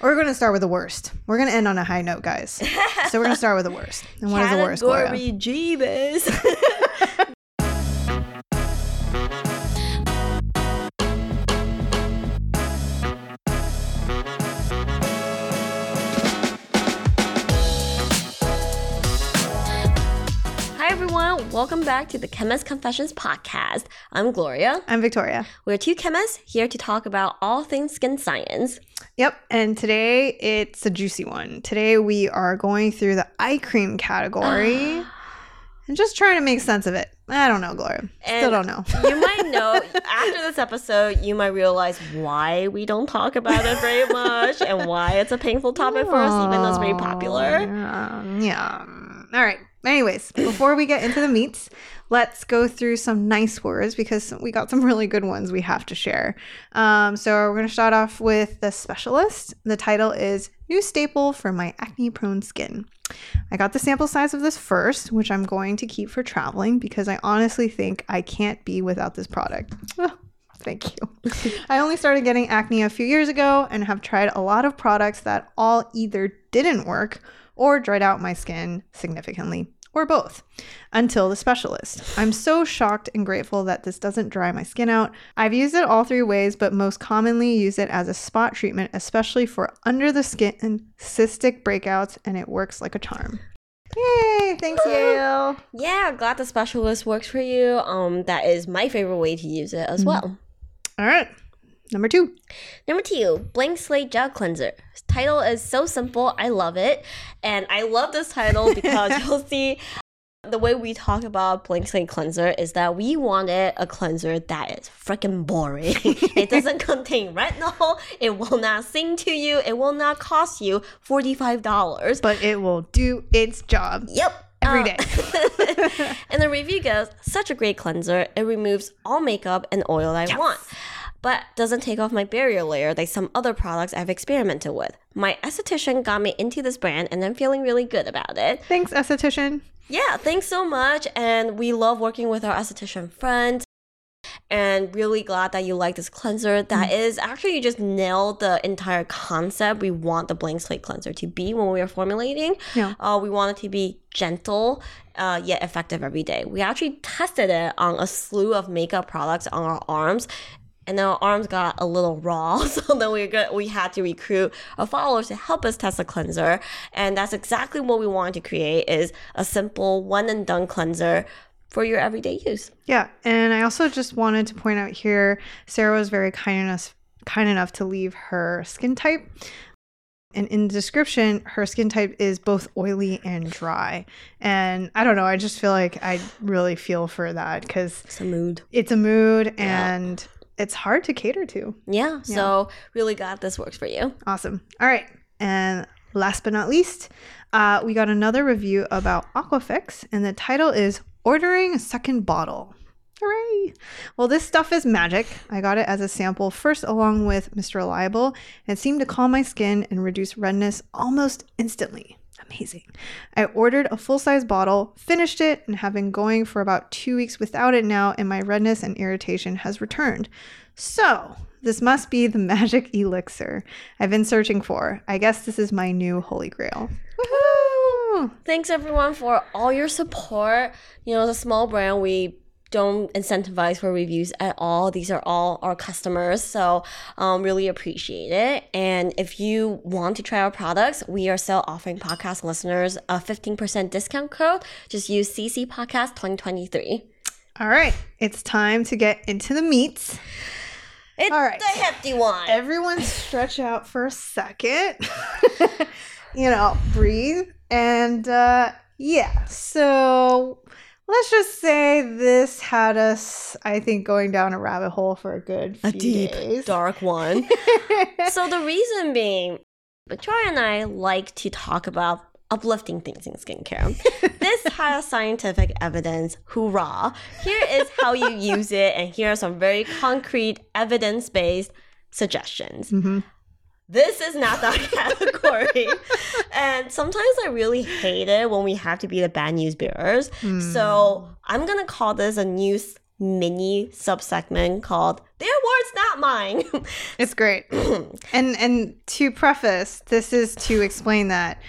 We're going to start with the worst. We're going to end on a high note, guys. So we're going to start with the worst. And what is the worst, Gloria? Category Jeebus. welcome back to the Chemist Confessions podcast. I'm Gloria. I'm Victoria. We're two chemists here to talk about all things skin science. Yep. And today it's a juicy one. Today we are going through the eye cream category ah. and just trying to make sense of it. I don't know, Gloria. Still don't know. you might know after this episode, you might realize why we don't talk about it very much and why it's a painful topic for us, even though it's very popular. Yeah. yeah. All right. Anyways, before we get into the meats, let's go through some nice words because we got some really good ones we have to share. Um, so we're going to start off with the specialist. The title is New Staple for My Acne Prone Skin. I got the sample size of this first, which I'm going to keep for traveling because I honestly think I can't be without this product. Oh, Thank you. I only started getting acne a few years ago and have tried a lot of products that all either didn't work or dried out my skin significantly, or both, until the specialist. I'm so shocked and grateful that this doesn't dry my skin out. I've used it all three ways, but most commonly use it as a spot treatment, especially for under the skin cystic breakouts, and it works like a charm. Yay! Thanks, Yale. Yeah, glad the specialist works for you. Um, that is my favorite way to use it as well. All right, number two. Number two, Blank Slate Gel Cleanser. Title is so simple. I love it. And I love this title because you'll see the way we talk about Blank Slate Cleanser is that we wanted a cleanser that is freaking boring. it doesn't contain retinol. It will not sing to you. It will not cost you $45. But it will do its job Yep. Every day. Uh, and the review goes, such a great cleanser. It removes all makeup and oil I want, but doesn't take off my barrier layer like some other products I've experimented with. My esthetician got me into this brand and I'm feeling really good about it. Thanks, esthetician. Yeah, thanks so much. And we love working with our esthetician friends. And really glad that you like this cleanser. That is actually you just nailed the entire concept. We want the blank slate cleanser to be when we are formulating. Yeah. Uh, we want it to be gentle uh, yet effective every day. We actually tested it on a slew of makeup products on our arms. And then our arms got a little raw, so then we got, we had to recruit our followers to help us test the cleanser, and that's exactly what we wanted to create: is a simple one and done cleanser for your everyday use. Yeah, and I also just wanted to point out here, Sarah was very kind enough kind enough to leave her skin type. And in the description, her skin type is both oily and dry. And I don't know, I just feel like I really feel for that because It's a mood. it's a mood and it's hard to cater to. Yeah, so really glad this works for you. Awesome. All right. And last but not least, uh, we got another review about Aquafix, and the title is Ordering a Second Bottle. Hooray! Well, this stuff is magic. I got it as a sample first along with Mr. Reliable, and it seemed to calm my skin and reduce redness almost instantly. Amazing. I ordered a full size bottle, finished it, and have been going for about two weeks without it now, and my redness and irritation has returned. So, this must be the magic elixir I've been searching for. I guess this is my new holy grail. Woohoo! Thanks everyone for all your support. You know, as a small brand, we don't incentivize for reviews at all. These are all our customers, so um, really appreciate it. And if you want to try our products, we are still offering podcast listeners a 15% discount code. Just use CC Podcast 2023. All right, it's time to get into the meats. It's All right. the hefty one. Everyone stretch out for a second. you know, breathe. And uh yeah, so let's just say this had us, I think, going down a rabbit hole for a good few a deep, days. dark one. so the reason being, Victoria and I like to talk about uplifting things in skincare. this has scientific evidence. Hoorah! Here is how you use it, and here are some very concrete, evidence-based suggestions. Mhm. This is not that category. and sometimes I really hate it when we have to be the bad news bearers. Hmm. So I'm gonna call this a news mini subsegment called "Their Words, Not Mine." It's great. and and to preface, this is to explain that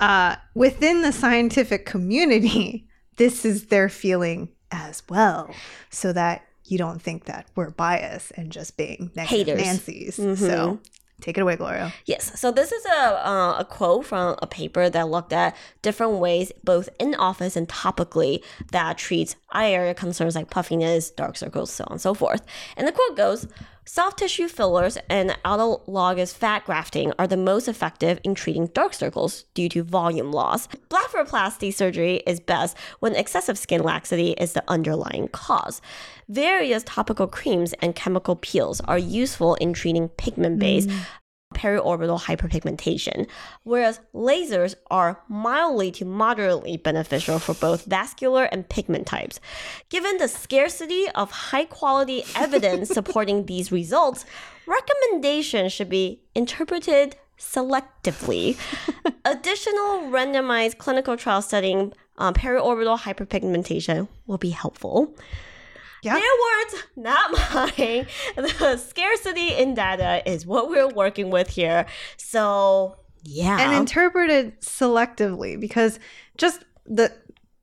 uh, within the scientific community, this is their feeling as well, so that you don't think that we're biased and just being negative Haters. Nancy's. Mhm. So take it away, Gloria. Yes. So this is a uh, a quote from a paper that looked at different ways, both in office and topically, that treats eye area concerns like puffiness, dark circles, so on and so forth. And the quote goes. Soft tissue fillers and autologous fat grafting are the most effective in treating dark circles due to volume loss. Blepharoplasty surgery is best when excessive skin laxity is the underlying cause. Various topical creams and chemical peels are useful in treating pigment-based periorbital hyperpigmentation, whereas lasers are mildly to moderately beneficial for both vascular and pigment types. Given the scarcity of high quality evidence supporting these results, recommendations should be interpreted selectively. Additional randomized clinical trial studying um, periorbital hyperpigmentation will be helpful. Yeah. Their words, not mine. The scarcity in data is what we're working with here. So, yeah. and interpreted selectively because just the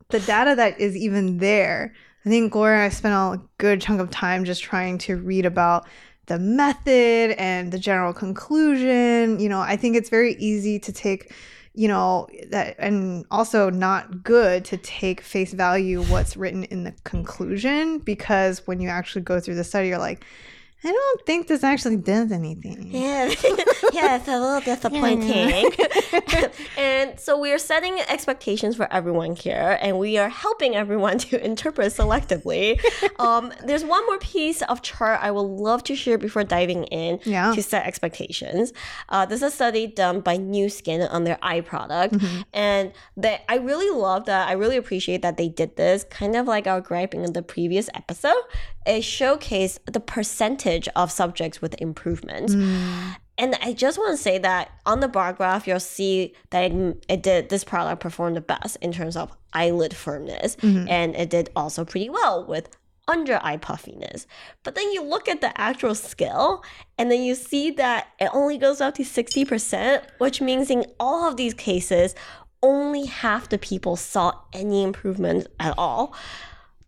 the data that is even there i think gloria and i spent a good chunk of time just trying to read about the method and the general conclusion you know i think it's very easy to take you know that and also not good to take face value what's written in the conclusion because when you actually go through the study you're like i don't think this actually does anything Yeah, yeah, it's a little disappointing. and so we're setting expectations for everyone here, and we are helping everyone to interpret selectively. Um, there's one more piece of chart I would love to share before diving in Yeah. to set expectations. Uh, this is a study done by Nu Skin on their eye product, and that I really love that. I really appreciate that they did this. Kind of like our griping in the previous episode, it showcased the percentage of subjects with improvement. Mm. And I just want to say that on the bar graph, you'll see that it, it did this product performed the best in terms of eyelid firmness, mm-hmm. and it did also pretty well with under eye puffiness. But then you look at the actual scale, and then you see that it only goes up to 60%, which means in all of these cases, only half the people saw any improvement at all.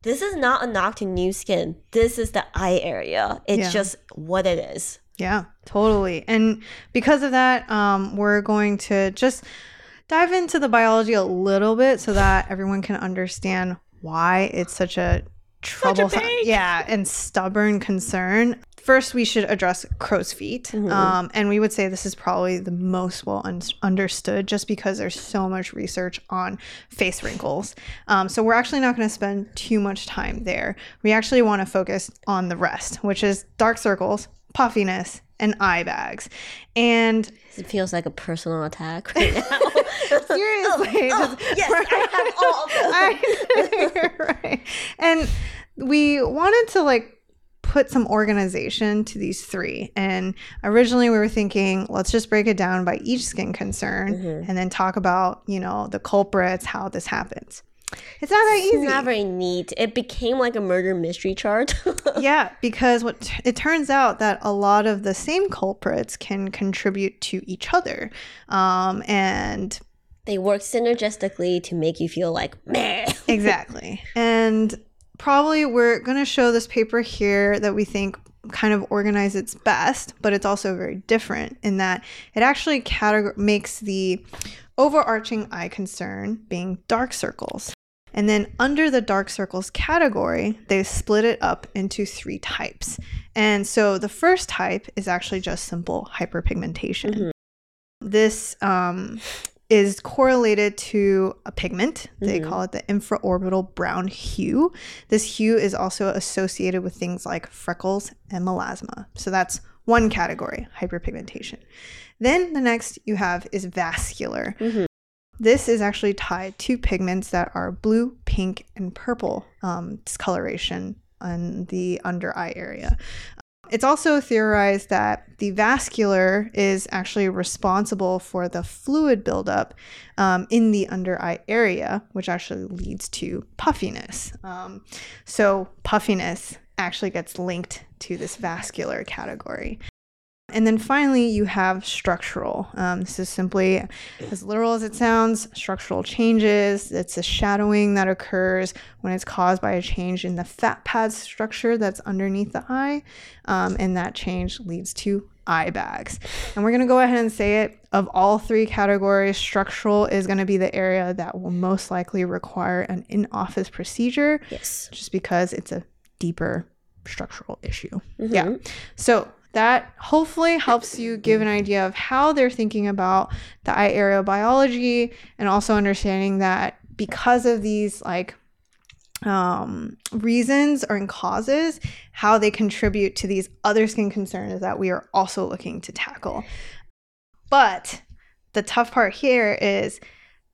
This is not a knock to Nu Skin. This is the eye area. It's Yeah. just what it is. Yeah, totally. And because of that, um, we're going to just dive into the biology a little bit so that everyone can understand why it's such a troublesome, big- yeah, and stubborn concern. First, we should address crow's feet, Mm-hmm. um, and we would say this is probably the most well un- understood, just because there's so much research on face wrinkles. Um, so we're actually not going to spend too much time there. We actually want to focus on the rest, which is dark circles, puffiness, and eye bags. And It feels like a personal attack right now. seriously, Oh, just- yes, I have all of them. I- right. And we wanted to like put some organization to these three. And originally we were thinking, let's just break it down by each skin concern Mm-hmm. and then talk about, you know, the culprits, how this happens. It's not that easy. It's not very neat. It became like a murder mystery chart. yeah, because what it turns out that a lot of the same culprits can contribute to each other. Um, and they work synergistically to make you feel like meh. Exactly. and probably we're going to show this paper here that we think kind of organize its best, but it's also very different in that it actually categor- makes the overarching eye concern being dark circles. And then under the dark circles category, they split it up into three types. And so the first type is actually just simple hyperpigmentation. This um, is correlated to a pigment. They call it the infraorbital brown hue. This hue is also associated with things like freckles and melasma. So that's one category, hyperpigmentation. Then the next you have is vascular. This is actually tied to pigments that are blue, pink, and purple um, discoloration on the under eye area. It's also theorized that the vascular is actually responsible for the fluid buildup um, in the under eye area, which actually leads to puffiness. Um, so, puffiness actually gets linked to this vascular category. And then finally, you have structural. Um, this is simply as literal as it sounds structural changes. It's a shadowing that occurs when it's caused by a change in the fat pad structure that's underneath the eye. Um, and that change leads to eye bags. And we're going to go ahead and say it of all three categories, structural is going to be the area that will most likely require an in office procedure Yes. just because it's a deeper structural issue. Mhm. Yeah. So that hopefully helps you give an idea of how they're thinking about the eye area biology and also understanding that because of these like um, reasons or causes, how they contribute to these other skin concerns that we are also looking to tackle. But the tough part here is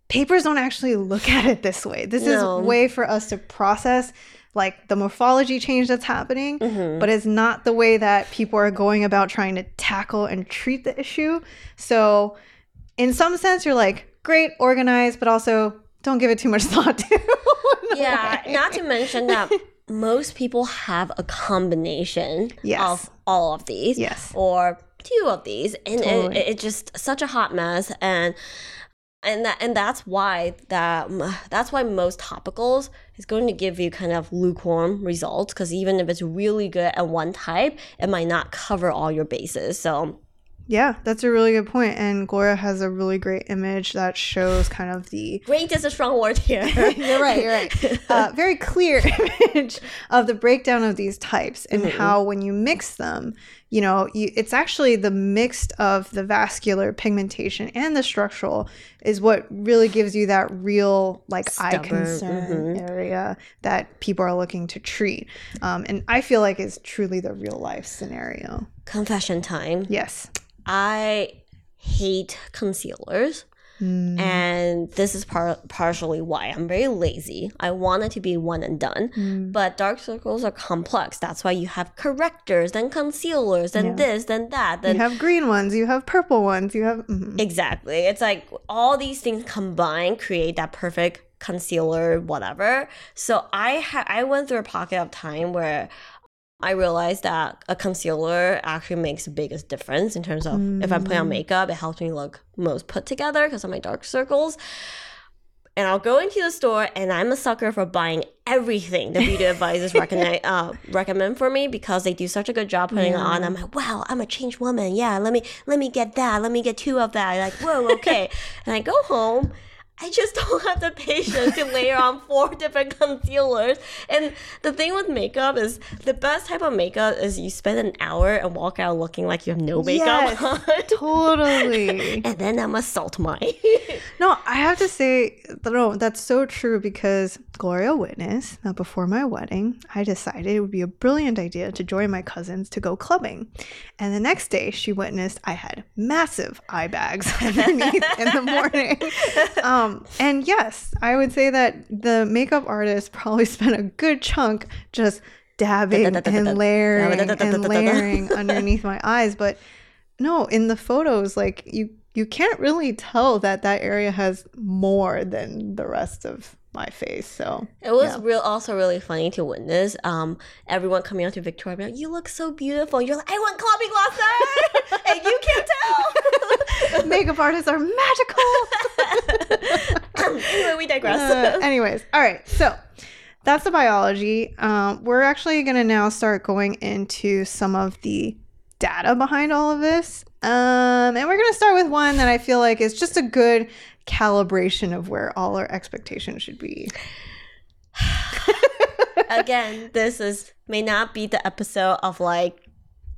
papers don't actually look at it this way. This No. is way for us to process like the morphology change that's happening, Mhm. but it's not the way that people are going about trying to tackle and treat the issue. So, in some sense, you're like, great, organized, but also don't give it too much thought to. Yeah, way. not to mention that most people have a combination Yes. of all of these. Yes. Or two of these. And Totally. it, it's just such a hot mess and and that and that's why that that's why most topicals is going to give you kind of lukewarm results because even if it's really good at one type, it might not cover all your bases. So Yeah, that's a really good point. And Gloria has a really great image that shows kind of the great is a strong word here. you're right, you're right. Uh, very clear image of the breakdown of these types and Mhm. how when you mix them, you know, you, it's actually the mixed of the vascular pigmentation and the structural is what really gives you that real like eye Stubborn, concern mhm. area that people are looking to treat. Um, and I feel like is truly the real life scenario. Confession time. Yes. I hate concealers. Mm. And this is par- partially why I'm very lazy. I want it to be one and done. Mm. But dark circles are complex. That's why you have correctors, then concealers, then Yeah. this, then that. You have green ones, you have purple ones, you have. mhm. exactly. It's like all these things combined create that perfect concealer, whatever. So I ha- I went through a pocket of time where I realized that a concealer actually makes the biggest difference in terms of if I'm putting on Mm. makeup, it helps me look most put together because of my dark circles. And I'll go into the store, and I'm a sucker for buying everything the beauty advisors recommend uh, recommend for me because they do such a good job putting it on. I'm like, wow, I'm a changed woman. Yeah, let me let me get that. Let me get two of that. Like, whoa, okay. and I go home. I just don't have the patience to layer on four different concealers. And the thing with makeup is the best type of makeup is you spend an hour and walk out looking like you have no makeup Yes. on. Totally. and then I'm a salt mine. No, I have to say, no, that's so true because Gloria witnessed that before my wedding, I decided it would be a brilliant idea to join my cousins to go clubbing. And the next day, she witnessed I had massive eye bags underneath in the morning. Um, Um, and yes, I would say that the makeup artist probably spent a good chunk just dabbing and layering and layering underneath my eyes. But no, in the photos, like you you can't really tell that that area has more than the rest of my face. So It was Yeah. real, also really funny to witness. Um, everyone coming out to Victoria, like, "You look so beautiful." You're like, "I want last night, and you can't tell." makeup artists are magical. anyway, we digress. Uh, anyways, all right. So that's the biology. Um, we're actually going to now start going into some of the data behind all of this. Um, and we're going to start with one that I feel like is just a good calibration of where all our expectations should be. Again, this is may not be the episode of like.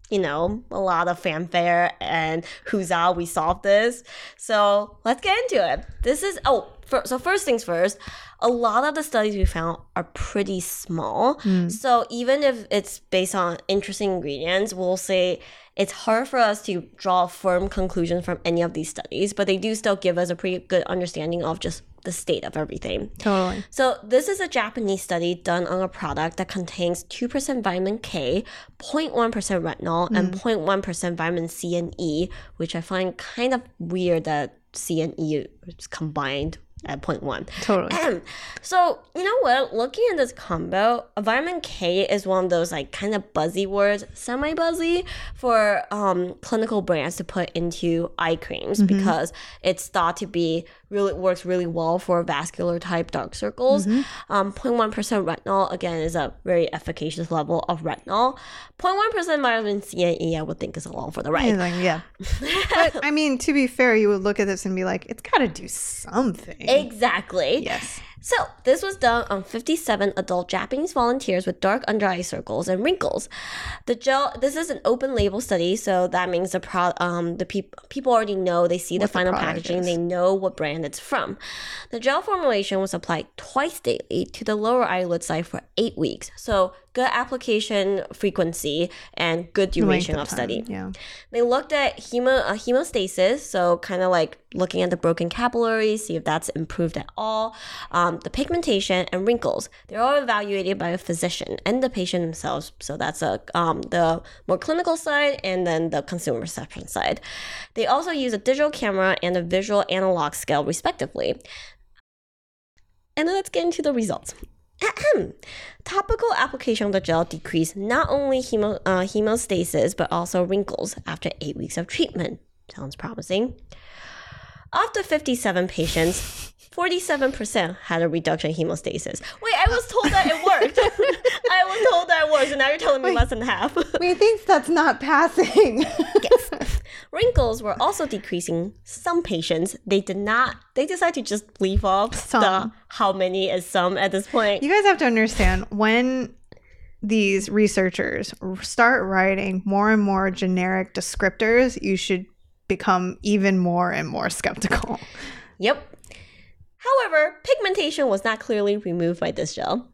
You know, a lot of fanfare and huzzah, we solved this. So let's get into it. This is, oh, fir- so first things first, a lot of the studies we found are pretty small. Mm. So even if it's based on interesting ingredients, we'll say it's hard for us to draw firm conclusions from any of these studies, but they do still give us a pretty good understanding of just the state of everything. Totally. So this is a Japanese study done on a product that contains 2% vitamin K, 0.1% retinol, and 0.1% vitamin C and E, which I find kind of weird that C and E is combined at 0.1. Totally. so you know what? Looking at this combo, vitamin K is one of those like kind of buzzy words, semi buzzy for um, clinical brands to put into eye creams because it's thought to be really works really well for vascular type dark circles. Um, 0.1% retinol again is a very efficacious level of retinol. 0.1% vitamin C and E I would think is a along for the ride. Anything, yeah. but I mean, to be fair, you would look at this and be like, it's got to do something. Exactly. yes. So, this was done on 57 adult Japanese volunteers with dark under eye circles and wrinkles. The gel, this is an open label study, so that means the pro, um, the peop, people already know, they see the What the final product packaging, is. they know what brand it's from. The gel formulation was applied twice daily to the lower eyelid side for eight weeks. So, good application frequency and good duration of, time, study. Yeah. They looked at hemo, uh, hemostasis, so kind of like looking at the broken capillaries, see if that's improved at all. Um, the pigmentation and wrinkles, they're all evaluated by a physician and the patient themselves. So that's a um, the more clinical side and then the consumer perception side. They also use a digital camera and a visual analog scale, respectively. And then let's get into the results. Ahem. Topical application of the gel decreased not only hemo, uh, hemostasis but also wrinkles after eight weeks of treatment. Sounds promising. Of the 57 patients, 47% had a reduction in hemostasis. Wait, I was told that it worked. I was told that it worked, and now you're telling me less than half. Methinks that's not passing. yes. Wrinkles were also decreasing. Some patients, they did not, they decided to just leave off the how many is some at this point. You guys have to understand when these researchers start writing more and more generic descriptors, you should become even more and more skeptical. Yep. However, pigmentation was not clearly removed by this gel.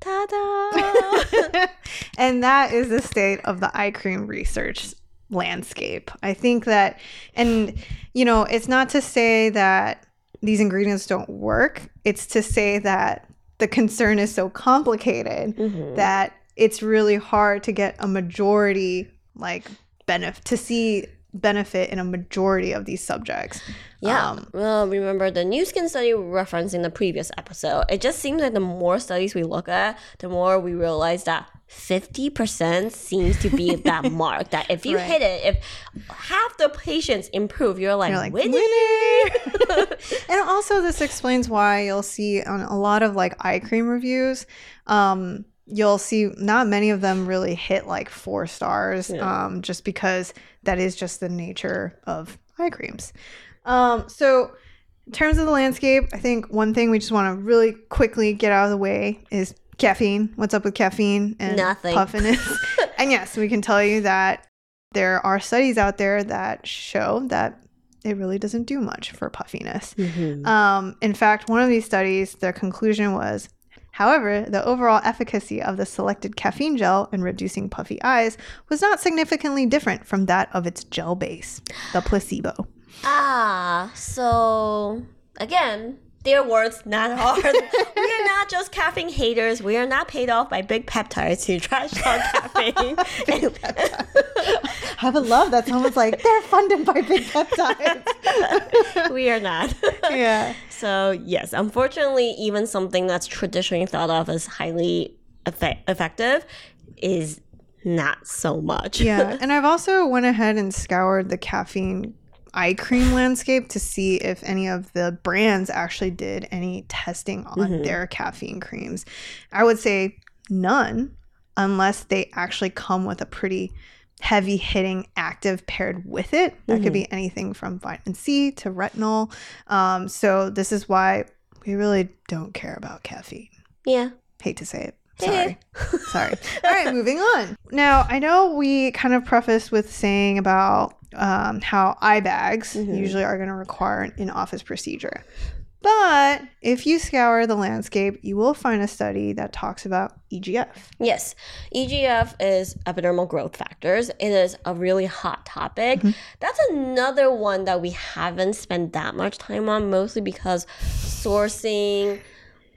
Ta-da! and that is the state of the eye cream research landscape. I think that, and you know, it's not to say that these ingredients don't work, it's to say that the concern is so complicated Mhm. that it's really hard to get a majority, like, benefit, to see benefit in a majority of these subjects. Yeah. Um, well, remember the Nu Skin study we referenced in the previous episode. It just seems like the more studies we look at, the more we realize that 50% seems to be that mark. That if you Right. hit it, if half the patients improve, you're like, You're like, winning. and also this explains why you'll see on a lot of like eye cream reviews um you'll see not many of them really hit like four stars Yeah. um just because that is just the nature of eye creams um so in terms of the landscape i think one thing we just want to really quickly get out of the way is caffeine what's up with caffeine and Nothing. puffiness and yes we can tell you that there are studies out there that show that it really doesn't do much for puffiness. Mhm. Um, in fact, one of these studies, their conclusion was, however, the overall efficacy of the selected caffeine gel in reducing puffy eyes was not significantly different from that of its gel base, the placebo. Ah, so again, their words, not ours. we are not just caffeine haters. We are not paid off by big peptides to trash talk caffeine. I would love that someone's like, they're funded by big peptides. we are not. yeah. So yes, unfortunately, even something that's traditionally thought of as highly effe- effective is not so much. yeah and i've also went ahead and scoured the caffeine eye cream landscape to see if any of the brands actually did any testing on Mhm. their caffeine creams. I would say none unless they actually come with a pretty heavy hitting active paired with it. That could be anything from vitamin c to retinol. Um, so this is why we really don't care about caffeine. Yeah. hate to say it sorry Sorry. All right, moving on. Now, I know we kind of prefaced with saying about um, how eye bags Mhm. usually are going to require an in office procedure. But if you scour the landscape, you will find a study that talks about EGF. Yes, EGF is epidermal growth factors. It is a really hot topic. That's another one that we haven't spent that much time on, mostly because sourcing,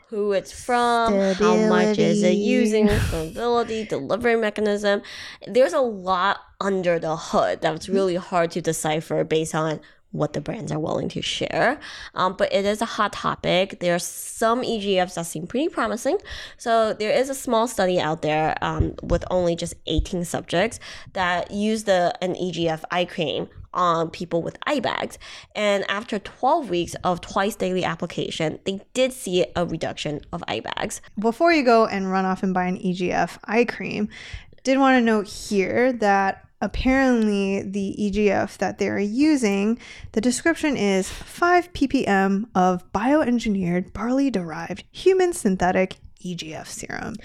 who it's from, how much is it using, stability, delivery mechanism. There's a lot under the hood that's mm-hmm. really hard to decipher based on what the brands are willing to share. Um, but it is a hot topic. There are some EGFs that seem pretty promising. So there is a small study out there um, with only just 18 subjects that use the an EGF eye cream on people with eye bags. And after 12 weeks of twice daily application, they did see a reduction of eye bags. Before you go and run off and buy an EGF eye cream, did want to note here that apparently the EGF that they're using, the description is 5 ppm of bioengineered barley derived human synthetic EGF serum.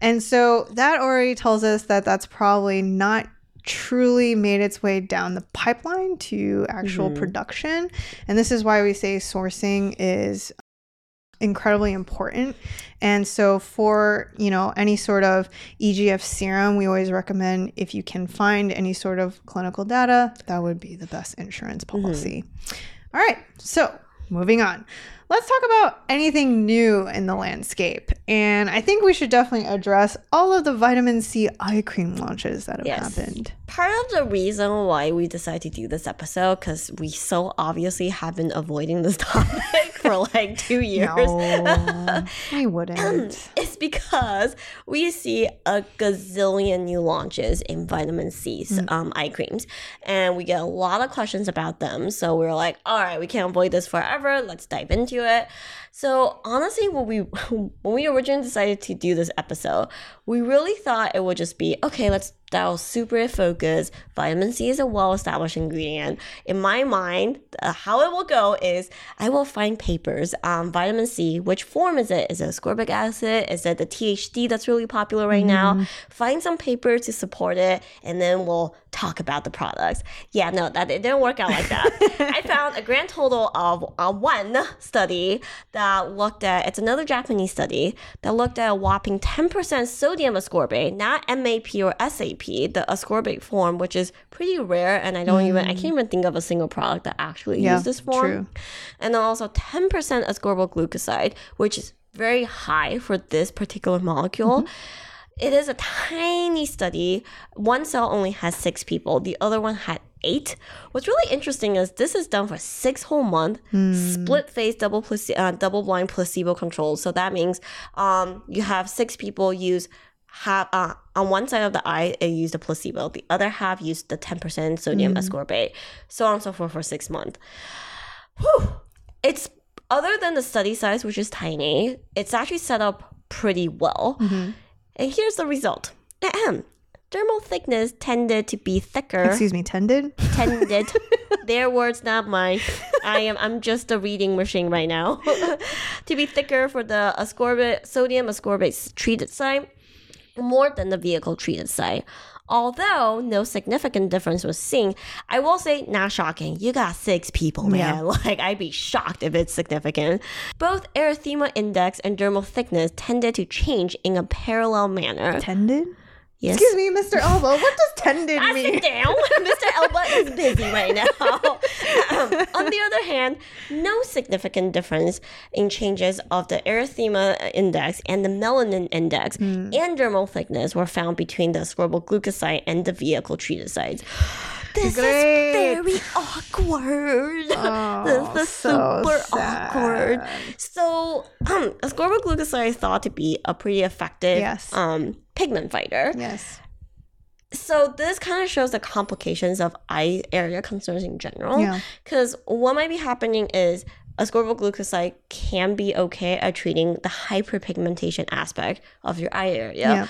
And so that already tells us that that's probably not truly made its way down the pipeline to actual mm-hmm. production. And this is why we say sourcing is incredibly important. And so for, you know, any sort of EGF serum, we always recommend if you can find any sort of clinical data, that would be the best insurance mm-hmm. policy. All right. So, moving on. Let's talk about anything new in the landscape. And I think we should definitely address all of the vitamin C eye cream launches that have Yes. happened. Part of the reason why we decided to do this episode, because we so obviously have been avoiding this topic for like two years. No, we wouldn't. It's because we see a gazillion new launches in vitamin C um, eye creams, and we get a lot of questions about them. So we're like, all right, we can't avoid this forever. Let's dive into it. So honestly, when we when we originally decided to do this episode, we really thought it would just be okay. Let's dial super focus. Vitamin C is a well-established ingredient. In my mind, uh, how it will go is I will find papers on vitamin C. Which form is it? Is it ascorbic acid? Is it the THD that's really popular right now? Find some papers to support it, and then we'll talk about the products. Yeah, no, that it didn't work out like that. I found a grand total of uh, one study that looked at. It's another Japanese study that looked at a whopping 10% sodium ascorbate, not MAP or SAP, the ascorbate form, which is pretty rare, and I don't even I can't mm. even think of a single product that actually Yeah, uses this form. true. And then also 10% ascorbyl glucoside, which is very high for this particular molecule. Mm-hmm. It is a tiny study. One cell only has six people, the other one had eight. What's really interesting is this is done for six whole months, split phase, double place- uh, double blind placebo controlled. So that means um, you have six people use half uh, on one side of the eye it used a placebo, the other half used the 10% sodium ascorbate, so on and so forth for six months. Whew. It's other than the study size, which is tiny, it's actually set up pretty well. And here's the result. Ahem. Dermal thickness tended to be thicker. Excuse me, tended? Tended. Their words, not mine. I am. I'm just a reading machine right now. to be thicker for the ascorbate, sodium ascorbate treated site, more than the vehicle treated site. Although no significant difference was seen, I will say not shocking. You got six people, man. Yeah. Like I'd be shocked if it's significant. Both erythema index and dermal thickness tended to change in a parallel manner. Tended? Yes. Excuse me, Mr. Elbow. What does tended I mean? sit down. Mr. Elba is busy right now. On the other hand, no significant difference in changes of the erythema index and the melanin index and dermal thickness were found between the ascorbyl glucoside and the vehicle treated sites. This Great. is very awkward. Oh, this is so super sad. awkward. So, um, ascorbyl glucoside is thought to be a pretty effective Yes. um, pigment fighter. Yes. So this kind of shows the complications of eye area concerns in general. Yeah. Because what might be happening is ascorbyl glucoside can be okay at treating the hyperpigmentation aspect of your eye area. Yeah.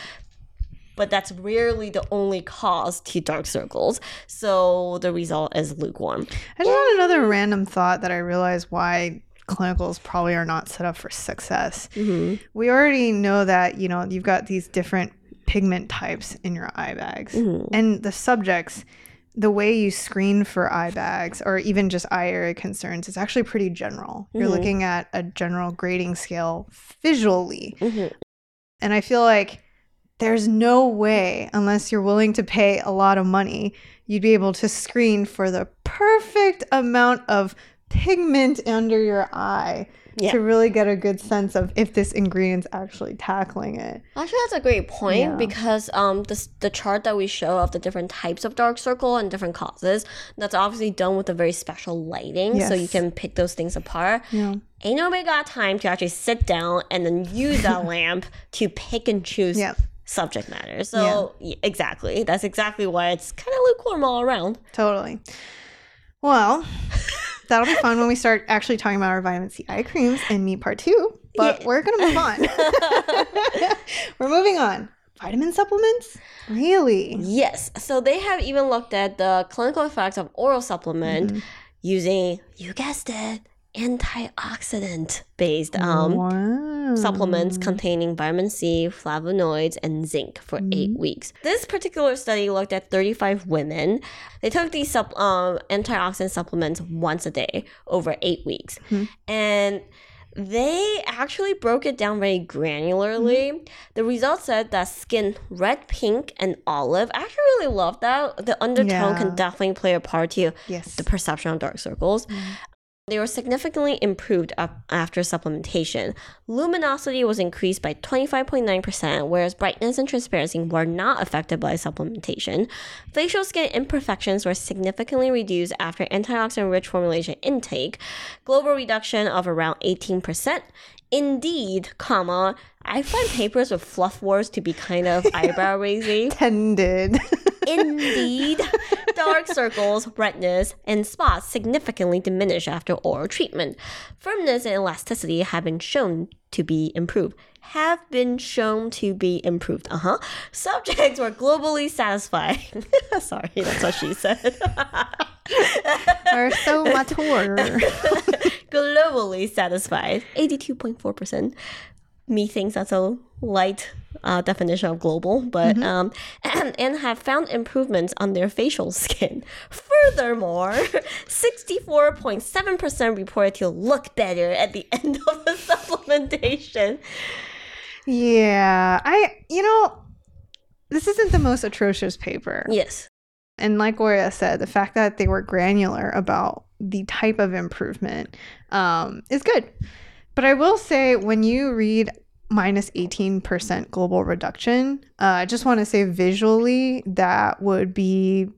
But that's rarely the only cause to dark circles. So the result is lukewarm. I just had another random thought that I realized why clinicals probably are not set up for success. Mm-hmm. We already know that, you know, you've got these different pigment types in your eye bags. Mm-hmm. And the subjects the way you screen for eye bags or even just eye area concerns is actually pretty general. You're Mhm. looking at a general grading scale visually. Mhm. And I feel like there's no way, unless you're willing to pay a lot of money, you'd be able to screen for the perfect amount of pigment under your eye Yeah. to really get a good sense of if this ingredient's actually tackling it. Actually, that's a great point Yeah. because um, this, the chart that we show of the different types of dark circle and different causes, that's obviously done with a very special lighting, so you can pick those things apart. Yeah. Ain't nobody got time to actually sit down and then use that lamp to pick and choose Yeah. subject matter. So, y- exactly. That's exactly why it's kind of lukewarm all around. Totally. Well, that'll be fun when we start actually talking about our vitamin C eye creams in meat part two. But Yeah. we're gonna move on. we're moving on. Vitamin supplements? Really? Yes. So they have even looked at the clinical effects of oral supplement Mm-hmm. using, you guessed it, antioxidant based um, wow. supplements containing vitamin C, flavonoids, and zinc for eight weeks. This particular study looked at 35 women. They took these sup- um, antioxidant supplements once a day over eight weeks. And they actually broke it down very granularly. The results said that skin red, pink, and olive. I actually really love that. The undertone Yeah. can definitely play a part to Yes. the perception of dark circles. They were significantly improved up after supplementation. Luminosity was increased by 25.9%, whereas brightness and transparency were not affected by supplementation. Facial skin imperfections were significantly reduced after antioxidant rich formulation intake. Global reduction of around 18%. Indeed, comma, I find papers with fluff words to be kind of eyebrow raising. Tended. Indeed, dark circles, redness, and spots significantly diminish after oral treatment. Firmness and elasticity have been shown to be improved. Have been shown to be improved. Uh huh. Subjects were globally satisfied. Sorry, that's what she said. We're so mature. globally satisfied. 82.4%. Me thinks that's a light uh, definition of global, but um, and have found improvements on their facial skin. Furthermore, 64.7% reported to look better at the end of the supplementation. Yeah. I, you know, this isn't the most atrocious paper. Yes. And like Gloria said, the fact that they were granular about the type of improvement um, is good. But I will say, when you read minus 18% global reduction, uh, I just want to say visually that would be.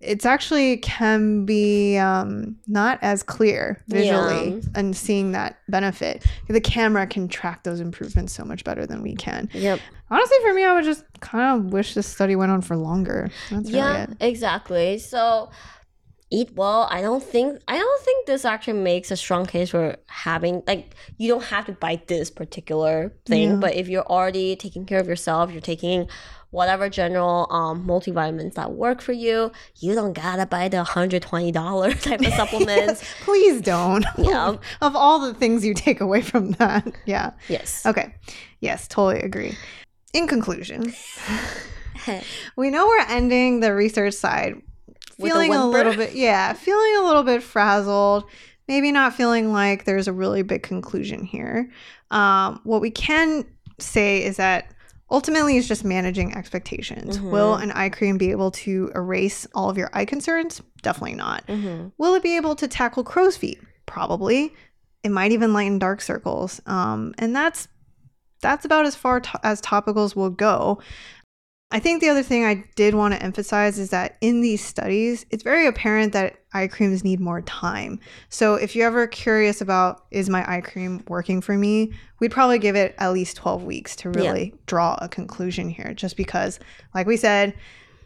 It's actually can be um, not as clear visually Yeah. and seeing that benefit. The camera can track those improvements so much better than we can. Yep. Honestly, for me, I would just kind of wish this study went on for longer. That's really yeah, it. exactly. So eat well. I don't think I don't think this actually makes a strong case for having like you don't have to buy this particular thing, Yeah. but if you're already taking care of yourself, you're taking whatever general um multivitamins that work for you, you don't gotta buy the hundred twenty dollar type of supplements. Please don't. Yeah. of all the things you take away from that. Yeah. yes. Okay. Yes, totally agree. In conclusion, we know we're ending the research side With a feeling a, little bit, yeah, feeling a little bit frazzled, maybe not feeling like there's a really big conclusion here. Um, what we can say is that ultimately it's just managing expectations. Mhm. Will an eye cream be able to erase all of your eye concerns? Definitely not. hmm Will it be able to tackle crow's feet? Probably. It might even lighten dark circles. Um, and that's that's about as far to- as topicals will go. I think the other thing I did want to emphasize is that in these studies, it's very apparent that eye creams need more time. So if you're ever curious about is my eye cream working for me, we'd probably give it at least 12 weeks to really draw a conclusion here just because like we said,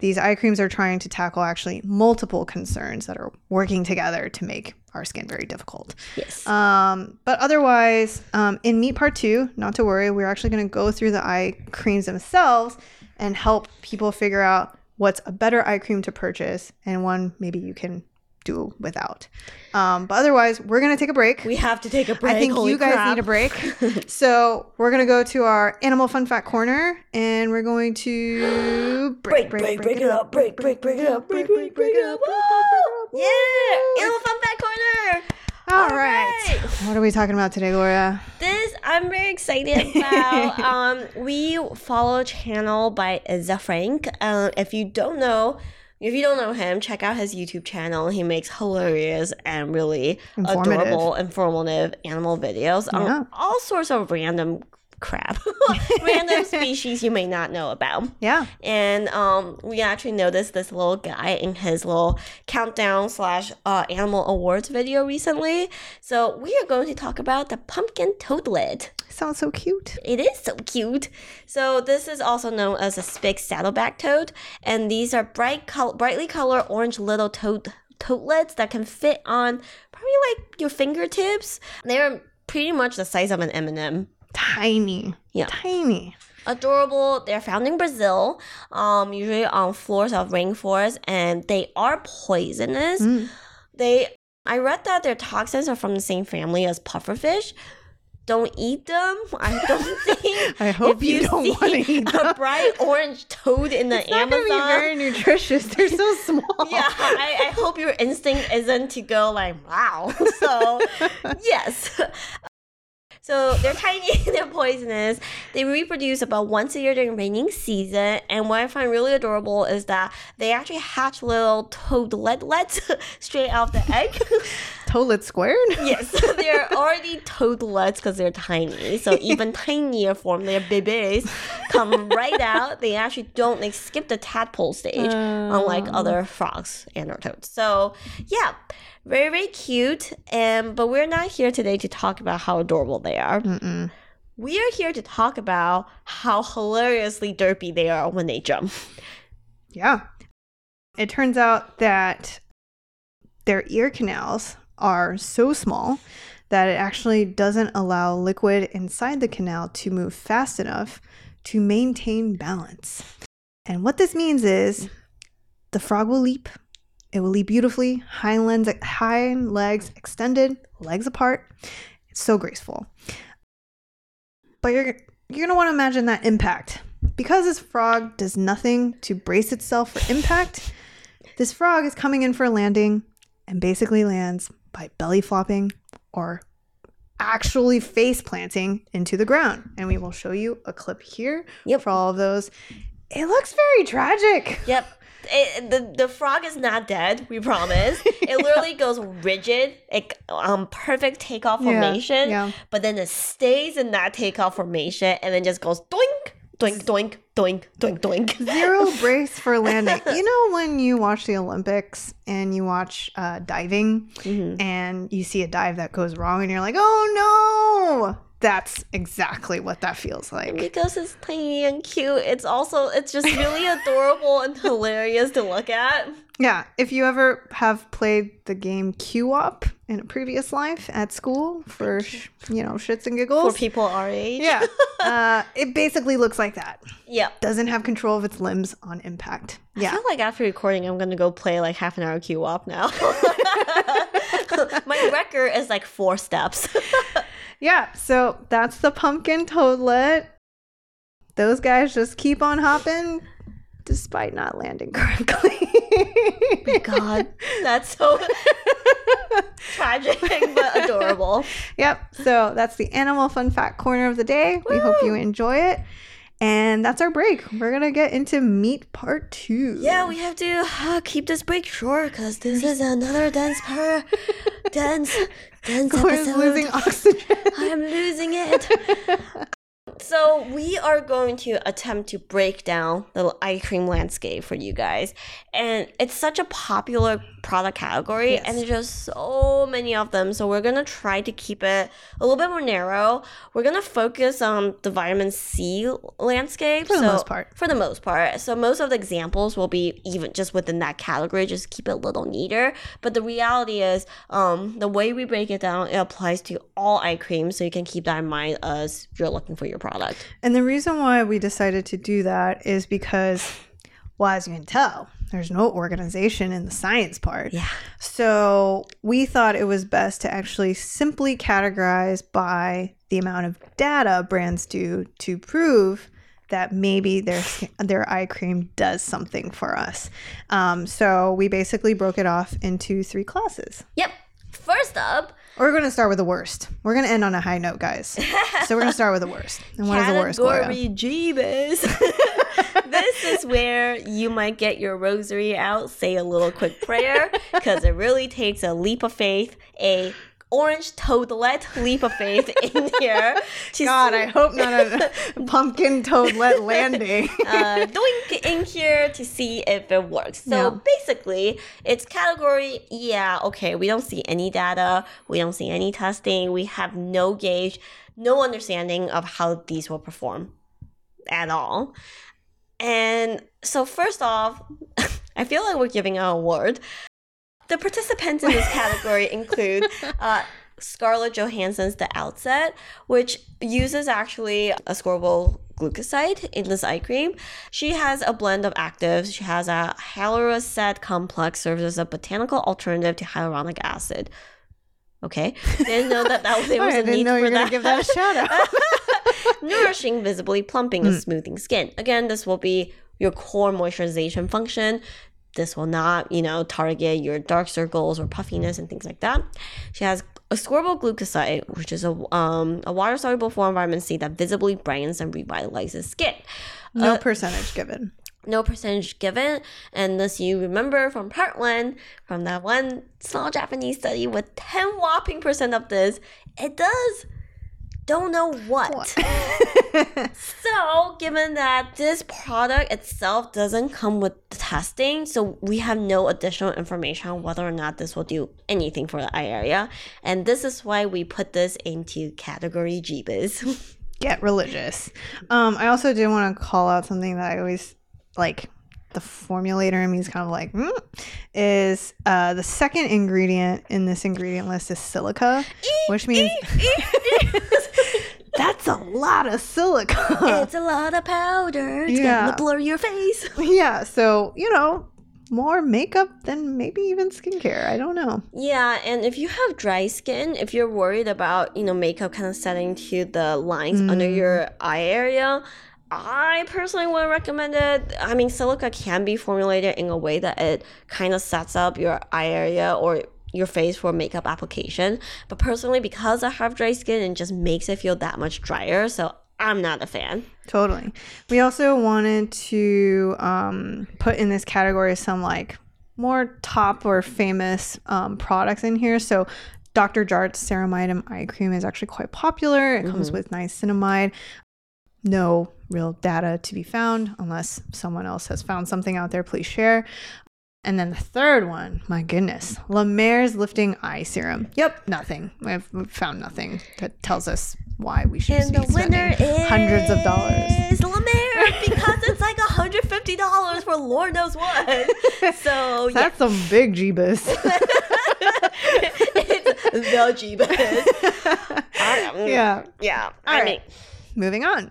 these eye creams are trying to tackle actually multiple concerns that are working together to make our skin very difficult. Yes. Um, but otherwise, um, in meat part two, not to worry, we're actually going to go through the eye creams themselves and help people figure out what's a better eye cream to purchase and one maybe you can do without. Um, but otherwise, we're gonna take a break. We have to take a break. I think Holy you guys crap. need a break. so we're gonna go to our animal fun fact corner, and we're going to break, break, break, it up, break, break, break it up, break, break, break it up. Woo! Yeah, Animal Fun Fact Corner. All All right. right. What are we talking about today, Gloria? This I'm very excited about. um, we follow a channel by Ze Frank. Um, if you don't know. If you don't know him, check out his YouTube channel. He makes hilarious and really Informative. adorable, informative animal videos on Yeah. all sorts of random crap, random species you may not know about. Yeah. And um, we actually noticed this little guy in his little countdown slash uh, animal awards video recently. So we are going to talk about the pumpkin toadlet. Sounds so cute. It is so cute. So this is also known as a Spix's saddleback toad, and these are bright, col- brightly colored orange little toad toadlets that can fit on probably like your fingertips. They're pretty much the size of an M&M. Tiny. Yeah. Tiny. adorable. They're found in Brazil, um, usually on floors of rainforests, and they are poisonous. Mm. They, I read that their toxins are from the same family as pufferfish. Don't eat them. I don't think. I hope if you don't wanna eat a bright orange toad in the It's not Amazon. be very nutritious. They're so small. yeah, I, I hope your instinct isn't to go like, wow. So, yes. So they're tiny, they're poisonous. They reproduce about once a year during raining season. And what I find really adorable is that they actually hatch little toadletlets straight out the egg. Toilet squared. yes, they're already toadlets because they're tiny. So even tinier form, their babies come right out. They actually don't like skip the tadpole stage, unlike Oh. other frogs and or toads. So yeah, very very cute. And but we're not here today to talk about how adorable they are. Mm-mm. We are here to talk about how hilariously derpy they are when they jump. Yeah. It turns out that their ear canals are so small that it actually doesn't allow liquid inside the canal to move fast enough to maintain balance. And what this means is the frog will leap. It will leap beautifully, hind legs, hind legs extended, legs apart. It's so graceful. But you're you're gonna want to imagine that impact. Because this frog does nothing to brace itself for impact, this frog is coming in for a landing and basically lands by belly flopping or actually face planting into the ground. And we will show you a clip here Yep. for all of those. It looks very tragic. Yep. It, the the frog is not dead. We promise. It literally goes rigid, like um perfect takeoff Yeah, formation. yeah. But then it stays in that takeoff formation, and then just goes doink, doink, doink, doink, doink, doink. Zero brace for landing. You know when you watch the Olympics and you watch uh, diving Mhm. and you see a dive that goes wrong and you're like, oh no, that's exactly what that feels like. Because it's tiny and cute, it's also it's just really adorable and hilarious to look at. Yeah, if you ever have played the game QWOP in a previous life at school for sh- you know shits and giggles For people our age. yeah, uh, it basically looks like that. Yeah. Doesn't have control of its limbs on impact. I Yeah, feel like after recording, I'm gonna go play like half an hour QWOP now. My record is like four steps. Yeah. So that's the pumpkin toadlet. Those guys just keep on hopping, despite not landing correctly. My god, that's so tragic but adorable. Yep. So that's the animal fun fact corner of the day. We hope you enjoy it. And that's our break. We're going to get into meat part two. Yeah, we have to uh, keep this break short because this is another dense per dense dense Gloria's episode. losing oxygen. I am losing it. So we are going to attempt to break down the eye cream landscape for you guys, and it's such a popular product category, Yes. and there's just so many of them. So we're gonna try to keep it a little bit more narrow. We're gonna focus on the vitamin C landscape For the so- most part. For the most part, so most of the examples will be even just within that category. Just keep it a little neater. But the reality is, um, the way we break it down, it applies to all eye creams, so you can keep that in mind as you're looking for your product. And the reason why we decided to do that is because, well, as you can tell, there's no organization in the science part. Yeah. So we thought it was best to actually simply categorize by the amount of data brands do to prove that maybe their their eye cream does something for us. Um, so we basically broke it off into three classes. Yep. First up, We're going to start with the worst. We're going to end on a high note, guys. So we're going to start with the worst. And what is the worst? Category Jeebus. this is where you might get your rosary out, say a little quick prayer, because it really takes a leap of faith, a orange toadlet leap of faith in here. God, see- I hope not a pumpkin toadlet landing. uh, doink in here to see if it works. So Yeah. basically, it's category, yeah, okay, we don't see any data, we don't see any testing, we have no gauge, no understanding of how these will perform at all. And so, first off, I feel like we're giving an award. The participants in this category include uh, Scarlett Johansson's The Outset, which uses actually ascorbyl glucoside in this eye cream. She has a blend of actives. She has a hyaluracid complex, serves as a botanical alternative to hyaluronic acid. Okay, didn't know that that was there was a need know for that. give that a shout out. nourishing, visibly plumping, and smoothing skin. Again, this will be your core moisturization function. This will not, you know, target your dark circles or puffiness and things like that. She has ascorbyl glucoside, which is a um, a water soluble form of vitamin C that visibly brightens and revitalizes skin. No percentage given. No percentage given, and this you remember from part one, from that one small Japanese study with 10 whopping percent of this, it does don't know what. So, given that this product itself doesn't come with the testing, so we have no additional information on whether or not this will do anything for the eye area. And this is why we put this into category Jeebus. Get religious. Um, I also did want to call out something that I always like. The formulator in me is kind of like, mm, is uh, the second ingredient in this ingredient list is silica, which means that's a lot of silica. it's a lot of powder. It's Yeah. gonna blur your face. yeah, so you know, more makeup than maybe even skincare. I don't know. Yeah, and if you have dry skin, if you're worried about, you know, makeup kind of setting to the lines under mm. your eye area, I personally wouldn't recommend it. I mean, silica can be formulated in a way that it kind of sets up your eye area or your face for makeup application. But personally, because I have dry skin, it just makes it feel that much drier. So I'm not a fan. Totally. We also wanted to um, put in this category some like more top or famous um, products in here. So Dr. Jart's Ceramide eye cream is actually quite popular. It comes with niacinamide. No real data to be found unless someone else has found something out there. Please share. And then the third one, my goodness, La Mer's lifting eye serum. Yep, nothing. We've, we've found nothing that tells us why we should And be the winner is hundreds of dollars. Is La Mer because it's like $150 for Lord knows what. So yeah, That's some big jeebus. it's the Jeebus. Yeah. Yeah. All I right. mean, Moving on.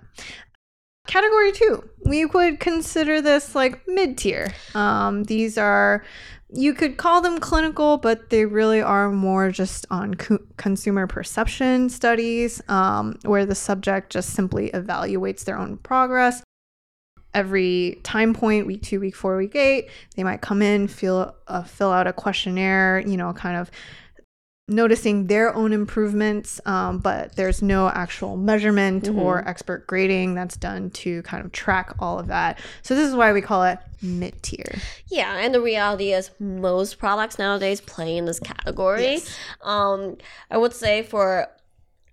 Category two, we would consider this like mid tier. Um, these are, you could call them clinical, but they really are more just on co- consumer perception studies, um, where the subject just simply evaluates their own progress. Every time point, week two, week four, week eight, they might come in, fill uh, fill out a questionnaire, you know, kind of noticing their own improvements, um, but there's no actual measurement or expert grading that's done to kind of track all of that. So this is why we call it mid tier. yeah, and the reality is most products nowadays play in this category. Yes. Um, I would say for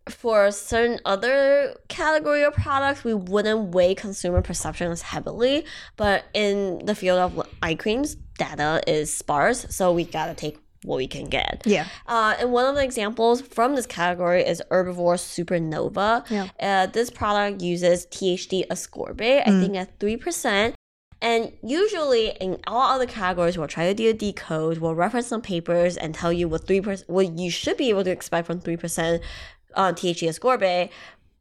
for certain other category of products, we wouldn't weigh consumer perception as heavily. But in the field of eye creams, data is sparse, so we gotta take what we can get. Yeah. Uh, and one of the examples from this category is Herbivore Supernova. Yeah. Uh, this product uses THD ascorbate, I think at 3%. And usually in all other categories, we'll try to do a decode, we'll reference some papers and tell you what 3%, what you should be able to expect from 3% uh, THD ascorbate.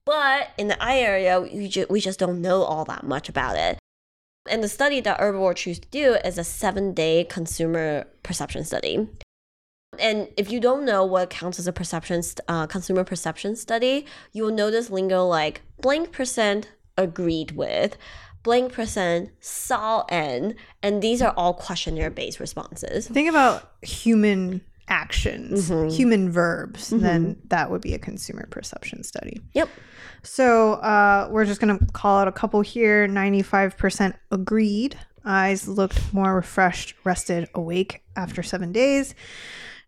But in the eye area, we, ju- we just don't know all that much about it. And the study that Herbivore choose to do is a seven day consumer perception study. And if you don't know what counts as a perception uh, consumer perception study, you will notice lingo like blank percent agreed with, blank percent saw and, and these are all questionnaire based responses. Think about human actions, Mhm. human verbs, then that would be a consumer perception study. Yep. So uh, we're just going to call out a couple here 95% agreed. Eyes looked more refreshed, rested, awake after seven days.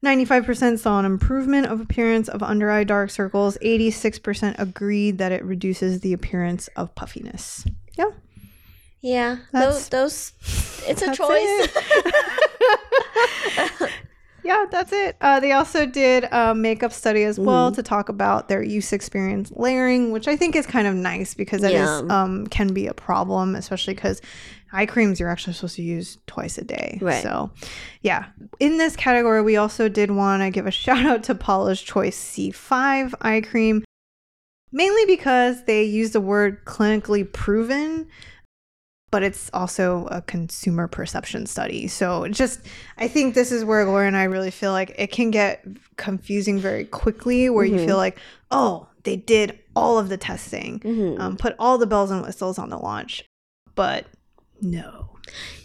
95% saw an improvement of appearance of under eye dark circles. 86% agreed that it reduces the appearance of puffiness. Yeah. Yeah, That's- those, those it's a choice. it. yeah, that's it. Uh, they also did a makeup study as well Mm-hmm. to talk about their use experience layering, which I think is kind of nice because that is Yeah. um, can be a problem, especially because eye creams you're actually supposed to use twice a day. Right. So, yeah. In this category, we also did want to give a shout out to Paula's Choice C5 eye cream, mainly because they use the word clinically proven but it's also a consumer perception study. So just, I think this is where Laura and I really feel like it can get confusing very quickly, where you Mhm. feel like, oh, they did all of the testing, Mhm. um, put all the bells and whistles on the launch, but no.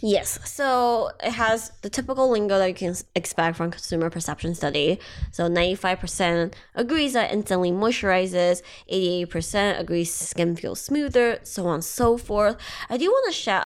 Yes, so it has the typical lingo that you can expect from consumer perception study. So 95% agrees that instantly moisturizes, 88% agrees skin feels smoother, so on and so forth. I do want to shout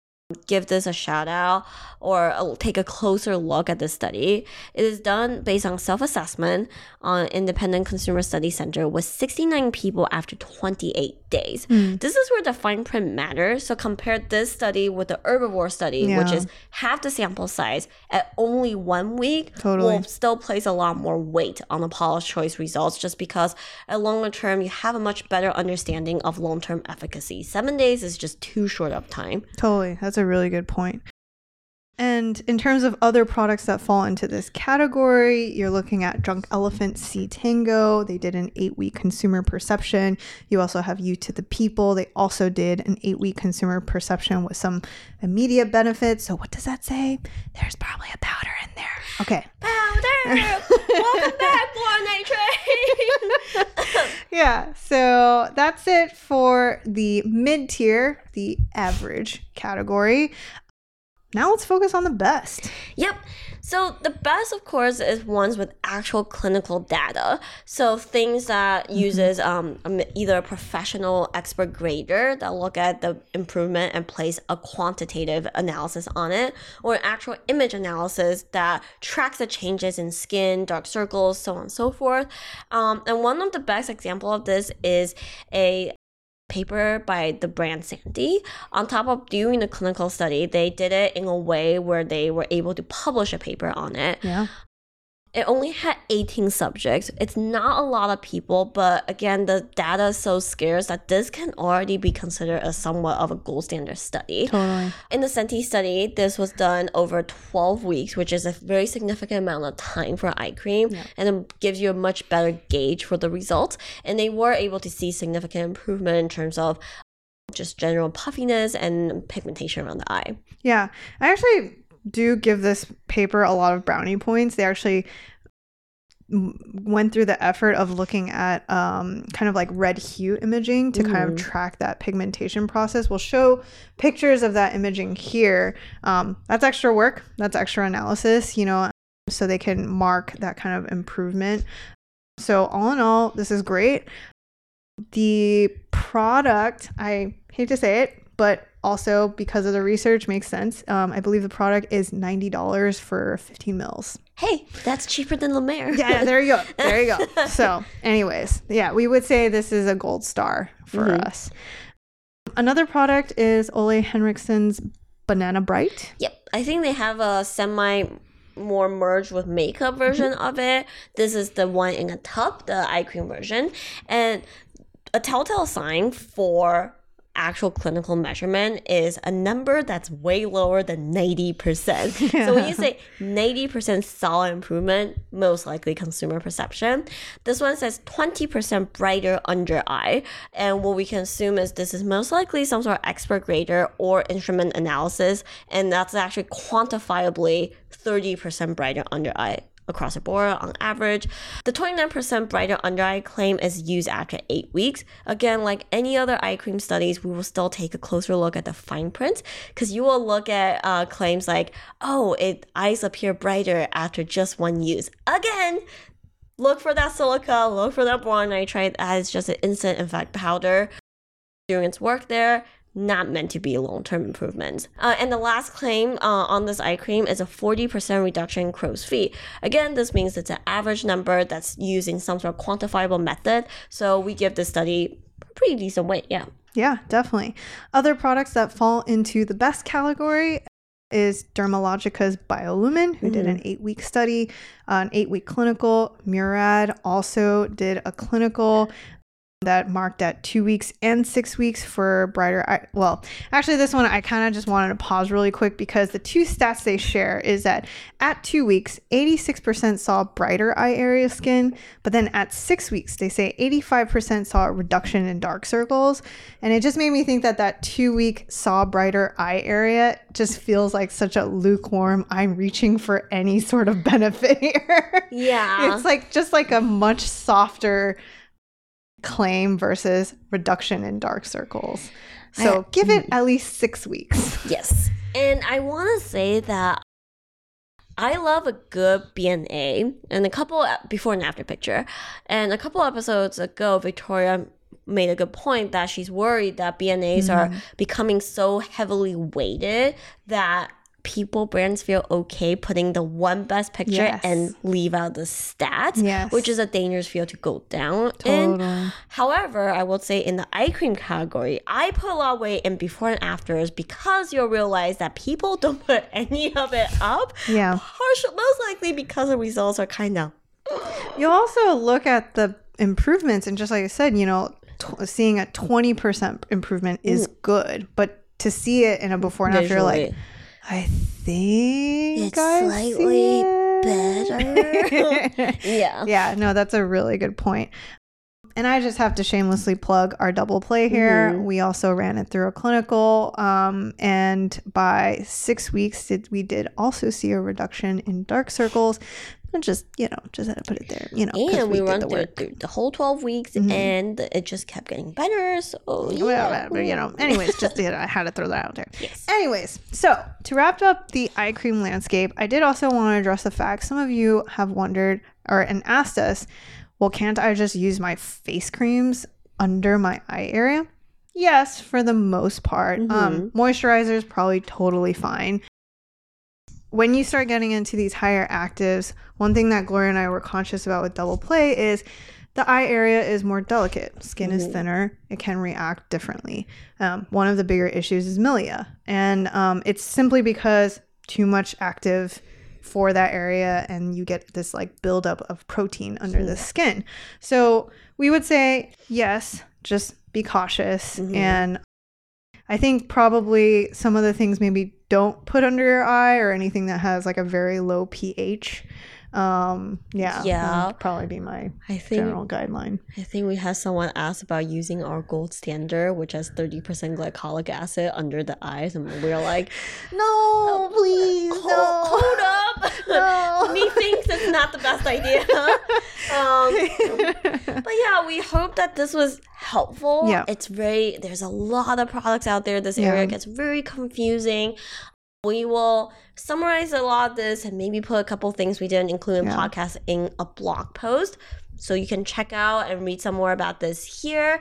give this a shout out or take a closer look at this study. It is done based on self-assessment on Independent Consumer Study Center with 69 people after 28 days. Hmm. This is where the fine print matters. So compare this study with the herbivore study, which is half the sample size at only one week. Totally. Will still place a lot more weight on the Paula's choice results just because at longer term you have a much better understanding of long-term efficacy. Seven days is just too short of time. Totally. That's a really good point. And in terms of other products that fall into this category, you're looking at Drunk Elephant C Tango. They did an eight week consumer perception. You also have Youth to the People. They also did an eight week consumer perception with some immediate benefits. So, what does that say? There's probably a powder in there. Okay. Powder! Welcome back, Boron Nitride! Yeah. So, that's it for the mid tier, the average category. Now, let's focus on the best. Yep. So the best, of course, is ones with actual clinical data. So things that uses um, um, either a professional expert grader that look at the improvement and place a quantitative analysis on it, or an actual image analysis that tracks the changes in skin, dark circles, so on and so forth. Um, and one of the best example of this is a paper by the brand Sente. On top of doing the clinical study, they did it in a way where they were able to publish a paper on it. Yeah. It only had 18 subjects. It's not a lot of people, but again, the data is so scarce that this can already be considered as somewhat of a gold standard study. Totally. In the Sente study, this was done over 12 weeks, which is a very significant amount of time for eye cream, Yeah. and it gives you a much better gauge for the results. And they were able to see significant improvement in terms of just general puffiness and pigmentation around the eye. Yeah, I actually do give this paper a lot of brownie points. They actually went through the effort of looking at um, kind of like red hue imaging to kind of Mhm. track that pigmentation process. We'll show pictures of that imaging here. Um, that's extra work. That's extra analysis. You know, so they can mark that kind of improvement. So all in all, this is great. The product, I hate to say it, but also because of the research makes sense. Um, I believe the product is ninety dollars for fifteen mils. Hey, that's cheaper than La Mer. Yeah, there you go. There you go. So, anyways, yeah, we would say this is a gold star for Mhm. us. Another product is Ole Henriksen's Banana Bright. Yep, I think they have a semi more merged with makeup version of it. This is the one in a tub, the eye cream version, and a telltale sign for actual clinical measurement is a number that's way lower than 90%. So when you say 90% solid improvement, most likely consumer perception. This one says 20% brighter under eye. And what we can assume is this is most likely some sort of expert grader or instrument analysis. And that's actually quantifiably 30% brighter under eye across the board on average. The 29% brighter under eye claim is used after eight weeks. Again, like any other eye cream studies, we will still take a closer look at the fine print because you will look at uh, claims like, oh, it eyes appear brighter after just one use. Again, look for that silica, look for that boron nitride as just an instant effect powder. Doing its work there, not meant to be a long term improvements. Uh, and the last claim uh, on this eye cream is a 40% reduction in crow's feet. Again, this means it's an average number that's using some sort of quantifiable method. So we give this study a pretty decent weight, yeah. Yeah, definitely. Other products that fall into the best category is Dermalogica's Biolumin, who did an eight week study, uh, an eight week clinical. Murad also did a clinical that marked at two weeks and six weeks for brighter eye. Well, actually, this one I kind of just wanted to pause really quick because the two stats they share is that at two weeks, 86% saw brighter eye area skin, but then at six weeks, they say 85% saw a reduction in dark circles. And it just made me think that that two week saw brighter eye area just feels like such a lukewarm, I'm reaching for any sort of benefit here. Yeah. it's like just like a much softer claim versus reduction in dark circles. So give it at least six weeks. Yes. And I want to say that I love a good BNA and a couple before and after picture. And a couple episodes ago, Victoria made a good point that she's worried that BNAs Mm-hmm. are becoming so heavily weighted that people brands feel okay putting the one best picture Yes. and leave out the stats, Yes. which is a dangerous field to go down in. However, I would say in the eye cream category, I put a lot of weight in before and afters because you'll realize that people don't put any of it up. Yeah. Partial, most likely because the results are kind of You also look at the improvements, and just like I said, you know, t- seeing a 20% improvement is mm. good, but to see it in a before and after, like, visually. I think It's I slightly it. better. yeah. yeah, no, that's a really good point. And I just have to shamelessly plug our double play here. Mhm. We also ran it through a clinical, um, and by six weeks, did, we did also see a reduction in dark circles. Just you know, just had to put it there. You know And we, did run through, through the whole 12 weeks Mhm. and it just kept getting better. So, yeah. You know, anyways, just you know, I had to throw that out there. Yes. Anyways, so to wrap up the eye cream landscape, I did also want to address the fact some of you have wondered or and asked us, well, can't I just use my face creams under my eye area? Yes, for the most part. Um, moisturizer is probably totally fine. When you start getting into these higher actives, one thing that Gloria and I were conscious about with double play is the eye area is more delicate. Skin is thinner. It can react differently. Um, one of the bigger issues is milia. And um, it's simply because too much active for that area and you get this like buildup of protein under the skin. So we would say, yes, just be cautious. And I think probably some of the things maybe don't put under your eye or anything that has like a very low pH. Um, yeah, Yeah. probably be my I think general guideline. I think we had someone ask about using our gold standard, which has 30% glycolic acid under the eyes, and we're like, No, please, hold, hold up. No. Methinks it's not the best idea. um, but yeah, we hope that this was helpful. Yeah. It's very, there's a lot of products out there. This area Yeah. gets very confusing. We will summarize a lot of this and maybe put a couple things we didn't include in Yeah. podcast in a blog post. So you can check out and read some more about this here.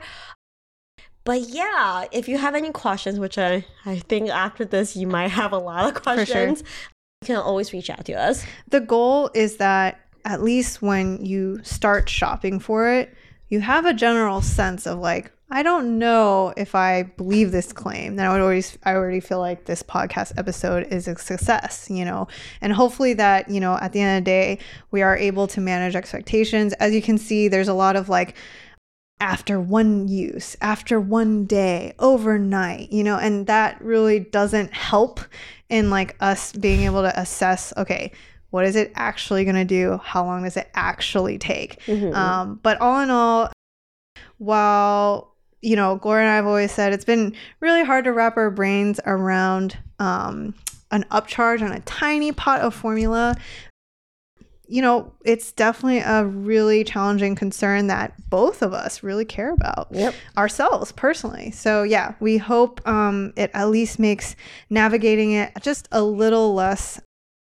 But yeah, if you have any questions, which I, I think after this you might have a lot of sure. questions, you can always reach out to us. the goal is that at least when you start shopping for it, you have a general sense of like, I don't know if I believe this claim. Then I would always, I already feel like this podcast episode is a success, you know, and hopefully that, you know, at the end of the day, we are able to manage expectations. As you can see, there's a lot of like, after one use, after one day, overnight, you know, and that really doesn't help in like us being able to assess, okay, what is it actually going to do? How long does it actually take? Mhm. Um, but all in all, while you know, Gloria and I have always said it's been really hard to wrap our brains around um, an upcharge on a tiny pot of formula. You know, it's definitely a really challenging concern that both of us really care about Yep. ourselves personally. So yeah, we hope um, it at least makes navigating it just a little less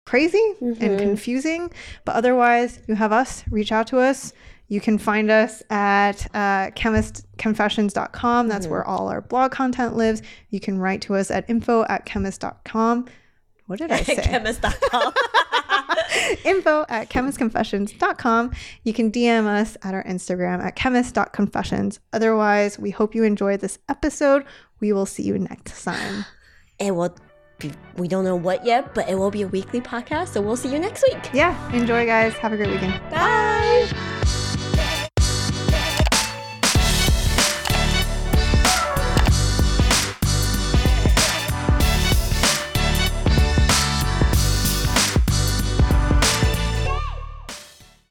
crazy and Mhm. confusing. But otherwise, you have us. Reach out to us. You can find us at uh, chemistconfessions.com. That's Mhm. where all our blog content lives. You can write to us at info at chemist.com. What did I say? Chemist.com. info at chemistconfessions.com. You can DM us at our Instagram at chemist.confessions. Otherwise, we hope you enjoyed this episode. We will see you next time. it will be, we don't know what yet, but it will be a weekly podcast. So we'll see you next week. Yeah, enjoy, guys. Have a great weekend. Bye.